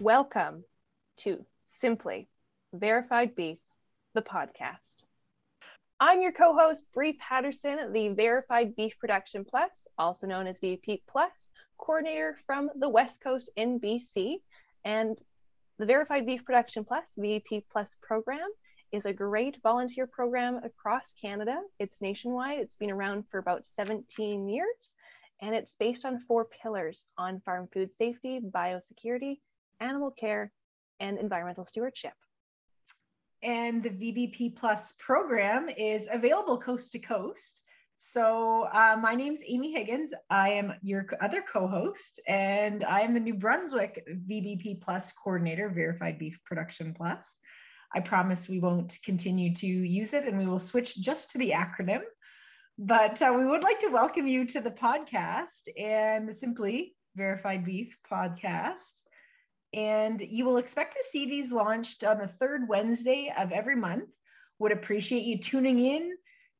Welcome to Simply Verified Beef, the podcast. I'm your co host, Bree Patterson, the Verified Beef Production Plus, also known as VBP Plus, coordinator from the West Coast in BC. And the Verified Beef Production Plus, VBP Plus program, is a great volunteer program across Canada. It's nationwide, it's been around for about 17 years, and it's based on four pillars on farm food safety, biosecurity, animal care, and environmental stewardship. And the VBP Plus program is available coast to coast. So, uh, my is Amy Higgins. I am your other co host, and I am the New Brunswick VBP Plus coordinator, Verified Beef Production Plus. I promise we won't continue to use it and we will switch just to the acronym. But uh, we would like to welcome you to the podcast and Simply Verified Beef podcast. And you will expect to see these launched on the third Wednesday of every month. Would appreciate you tuning in.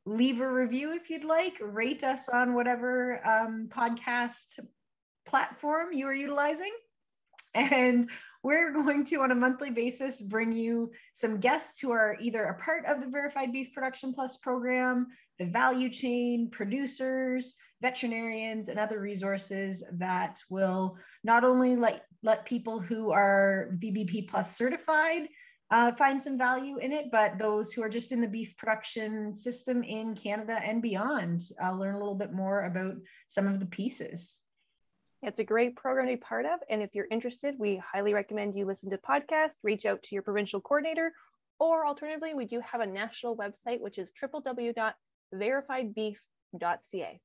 Leave a review if you'd like. Rate us on whatever um, podcast platform you are utilizing. And we're going to, on a monthly basis, bring you some guests who are either a part of the Verified Beef Production Plus program, the value chain, producers, veterinarians, and other resources that will not only let, let people who are VBP Plus certified uh, find some value in it, but those who are just in the beef production system in Canada and beyond uh, learn a little bit more about some of the pieces. It's a great program to be part of. And if you're interested, we highly recommend you listen to podcast, reach out to your provincial coordinator, or alternatively, we do have a national website, which is www.verifiedbeef.ca.